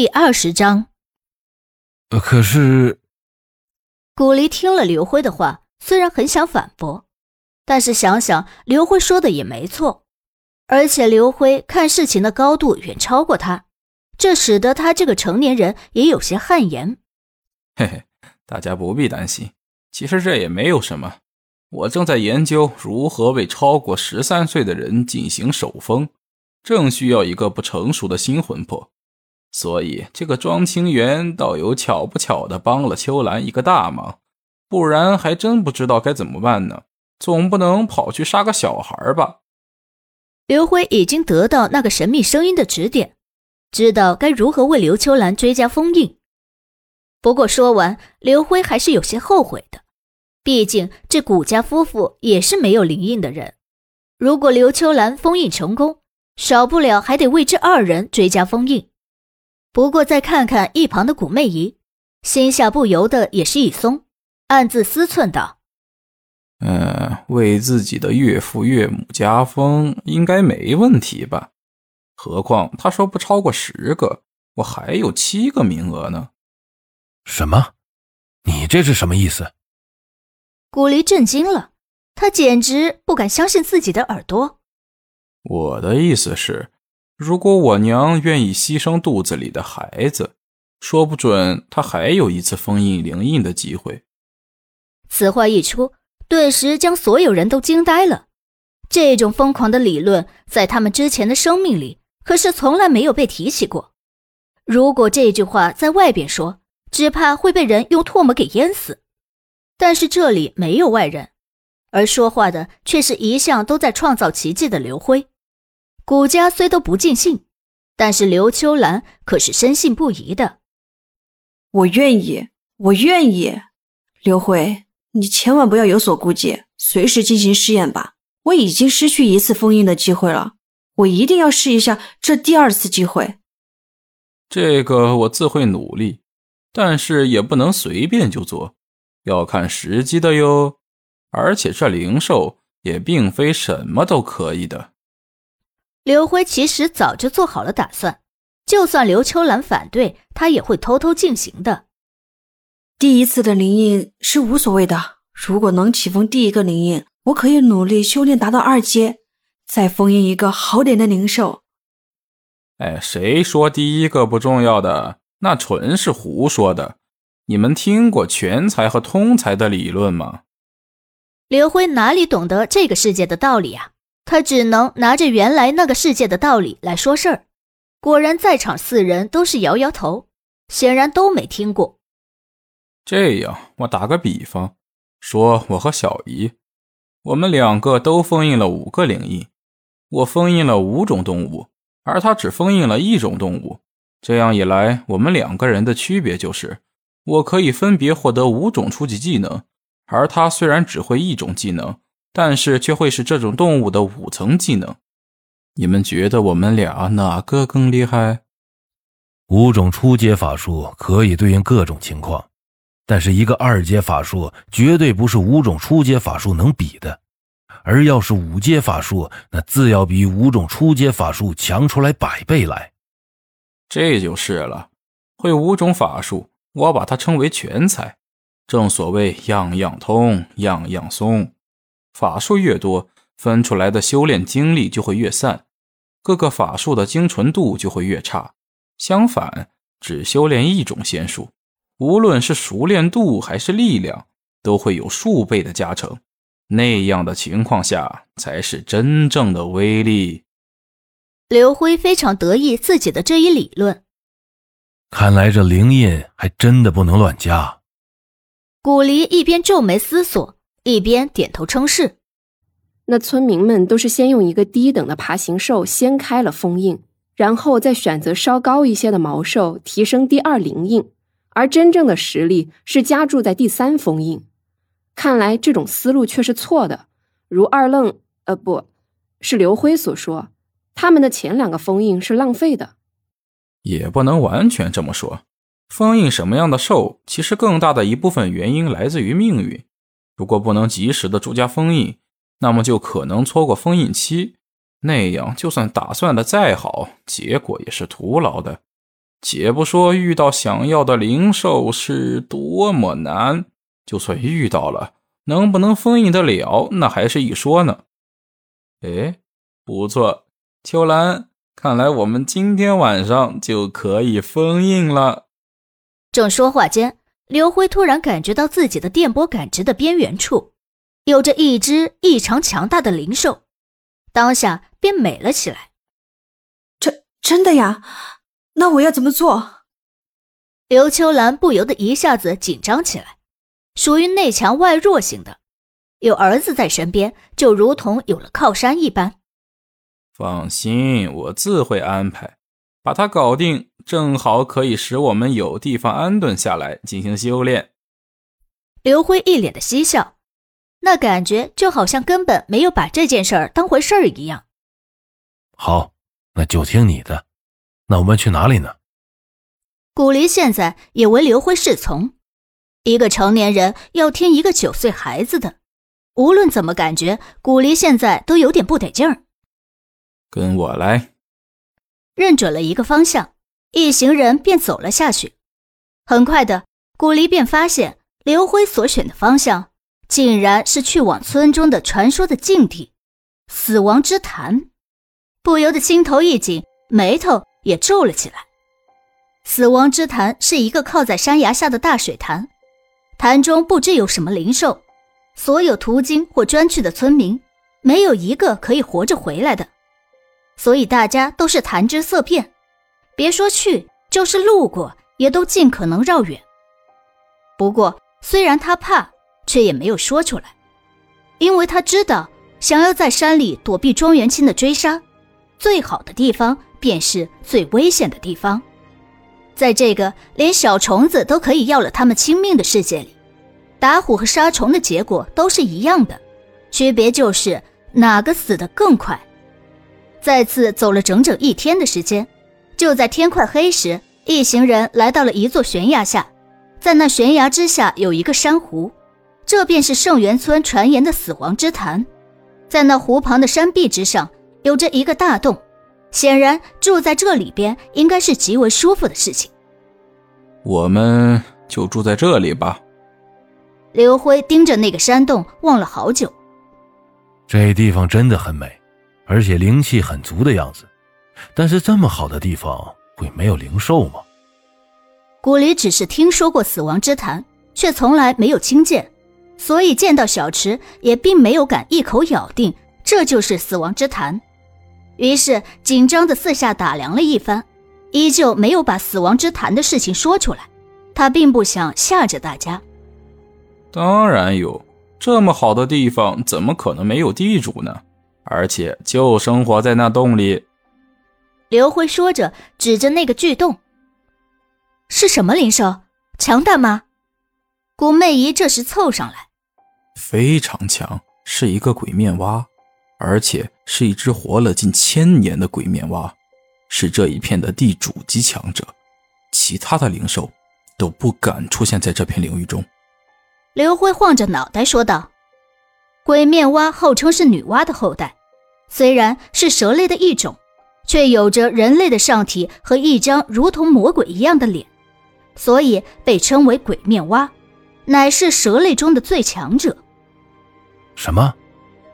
第二十章。可是，古离听了刘辉的话，虽然很想反驳，但是想想刘辉说的也没错，而且刘辉看事情的高度远超过他，这使得他这个成年人也有些汗颜。嘿嘿，大家不必担心，其实这也没有什么。我正在研究如何为超过十三岁的人进行手封，正需要一个不成熟的新魂魄。所以，这个庄清源倒有巧不巧的帮了秋兰一个大忙，不然还真不知道该怎么办呢。总不能跑去杀个小孩吧？刘辉已经得到那个神秘声音的指点，知道该如何为刘秋兰追加封印。不过说完，刘辉还是有些后悔的，毕竟这古家夫妇也是没有灵印的人。如果刘秋兰封印成功，少不了还得为这二人追加封印。不过再看看一旁的古媚仪，心下不由得也是一松，暗自思忖道：“嗯，为自己的岳父岳母加封应该没问题吧？何况他说不超过十个，我还有七个名额呢。”什么？你这是什么意思？古离震惊了，他简直不敢相信自己的耳朵。我的意思是。如果我娘愿意牺牲肚子里的孩子，说不准她还有一次封印灵印的机会。此话一出，顿时将所有人都惊呆了。这种疯狂的理论，在他们之前的生命里可是从来没有被提起过。如果这句话在外边说，只怕会被人用唾沫给淹死。但是这里没有外人，而说话的却是一向都在创造奇迹的刘辉。古家虽都不尽兴，但是刘秋兰可是深信不疑的。我愿意，我愿意。刘辉，你千万不要有所顾忌，随时进行试验吧。我已经失去一次封印的机会了，我一定要试一下这第二次机会。这个我自会努力，但是也不能随便就做，要看时机的哟。而且这灵兽也并非什么都可以的。刘辉其实早就做好了打算，就算刘秋兰反对，他也会偷偷进行的。第一次的灵印是无所谓的，如果能启封第一个灵印，我可以努力修炼达到二阶，再封印一个好点的灵兽。哎，谁说第一个不重要的？那纯是胡说的。你们听过全才和通才的理论吗？刘辉哪里懂得这个世界的道理啊？他只能拿着原来那个世界的道理来说事儿，果然在场四人都是摇摇头，显然都没听过。这样，我打个比方，说我和小姨，我们两个都封印了五个灵印，我封印了五种动物，而他只封印了一种动物。这样一来，我们两个人的区别就是，我可以分别获得五种初级技能，而他虽然只会一种技能。但是却会是这种动物的五层技能，你们觉得我们俩哪个更厉害？五种初阶法术可以对应各种情况，但是一个二阶法术绝对不是五种初阶法术能比的。而要是五阶法术，那自要比五种初阶法术强出来百倍来。这就是了，会五种法术，我把它称为全才。正所谓样样通，样样松。法术越多，分出来的修炼精力就会越散，各个法术的精纯度就会越差。相反，只修炼一种仙术，无论是熟练度还是力量，都会有数倍的加成。那样的情况下，才是真正的威力。刘辉非常得意自己的这一理论。看来这灵印还真的不能乱加。古离一边皱眉思索。一边点头称是，那村民们都是先用一个低等的爬行兽掀开了封印，然后再选择稍高一些的毛兽提升第二灵印，而真正的实力是加注在第三封印。看来这种思路却是错的。如二愣，呃，不是刘辉所说，他们的前两个封印是浪费的，也不能完全这么说。封印什么样的兽，其实更大的一部分原因来自于命运。如果不能及时的注加封印，那么就可能错过封印期，那样就算打算的再好，结果也是徒劳的。且不说遇到想要的灵兽是多么难，就算遇到了，能不能封印得了，那还是一说呢。哎，不错，秋兰，看来我们今天晚上就可以封印了。正说话间，刘辉突然感觉到自己的电波感知的边缘处，有着一只异常强大的灵兽，当下便美了起来。真真的呀？那我要怎么做？刘秋兰不由得一下子紧张起来。属于内强外弱型的，有儿子在身边，就如同有了靠山一般。放心，我自会安排，把他搞定，正好可以使我们有地方安顿下来进行修炼。刘辉一脸的嬉笑，那感觉就好像根本没有把这件事儿当回事儿一样。好，那就听你的。那我们去哪里呢？古离现在也为刘辉侍从，一个成年人要听一个九岁孩子的，无论怎么感觉，古离现在都有点不得劲儿。跟我来，认准了一个方向，一行人便走了下去。很快的，古离便发现刘辉所选的方向，竟然是去往村中的传说的禁地——死亡之潭，不由得心头一紧，眉头。也皱了起来。死亡之潭是一个靠在山崖下的大水潭，潭中不知有什么灵兽，所有途经或专去的村民，没有一个可以活着回来的，所以大家都是谈之色变，别说去，就是路过，也都尽可能绕远。不过，虽然他怕，却也没有说出来，因为他知道，想要在山里躲避庄园清的追杀，最好的地方。便是最危险的地方，在这个连小虫子都可以要了他们亲命的世界里，打虎和杀虫的结果都是一样的，区别就是哪个死得更快。再次走了整整一天的时间，就在天快黑时，一行人来到了一座悬崖下，在那悬崖之下有一个珊瑚，这便是圣元村传言的死亡之潭，在那湖旁的山壁之上有着一个大洞。显然住在这里边应该是极为舒服的事情。我们就住在这里吧。刘辉盯着那个山洞望了好久。这地方真的很美，而且灵气很足的样子。但是这么好的地方会没有灵兽吗？古离只是听说过死亡之潭，却从来没有亲见，所以见到小池也并没有敢一口咬定这就是死亡之潭。于是紧张的四下打量了一番，依旧没有把死亡之潭的事情说出来。他并不想吓着大家。当然有，这么好的地方，怎么可能没有地主呢？而且就生活在那洞里。刘辉说着，指着那个巨洞。是什么灵兽？强大吗？古媚姨这时凑上来。非常强，是一个鬼面蛙。而且是一只活了近千年的鬼面蛙，是这一片的地主级强者，其他的灵兽都不敢出现在这片领域中。刘辉晃着脑袋说道：“鬼面蛙号称是女娲的后代，虽然是蛇类的一种，却有着人类的上体和一张如同魔鬼一样的脸，所以被称为鬼面蛙，乃是蛇类中的最强者。”什么？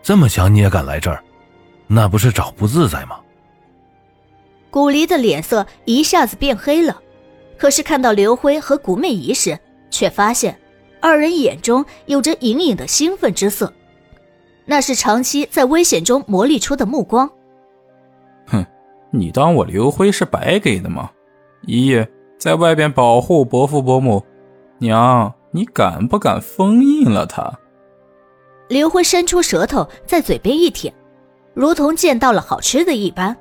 这么强你也敢来这儿，那不是找不自在吗？古离的脸色一下子变黑了，可是看到刘辉和古媚仪时，却发现二人眼中有着隐隐的兴奋之色，那是长期在危险中磨砺出的目光。哼，你当我刘辉是白给的吗？姨在外边保护伯父伯母，娘，你敢不敢封印了他？刘辉伸出舌头在嘴边一舔，如同见到了好吃的一般。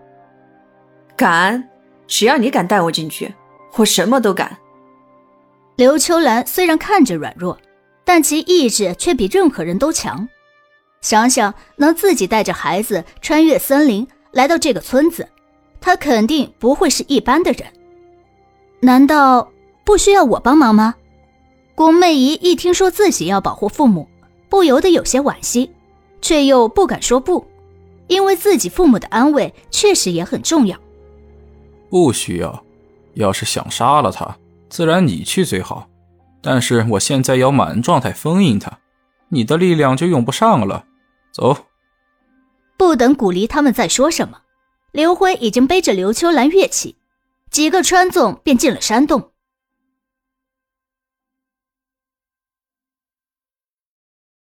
敢，只要你敢带我进去，我什么都敢。刘秋兰虽然看着软弱，但其意志却比任何人都强。想想能自己带着孩子穿越森林来到这个村子，他肯定不会是一般的人。难道不需要我帮忙吗？宫媚仪一听说自己要保护父母。不由得有些惋惜，却又不敢说不，因为自己父母的安危确实也很重要。不需要，要是想杀了他，自然你去最好。但是我现在要满状态封印他，你的力量就用不上了。走。不等古离他们再说什么，刘辉已经背着刘秋兰跃起，几个穿纵便进了山洞。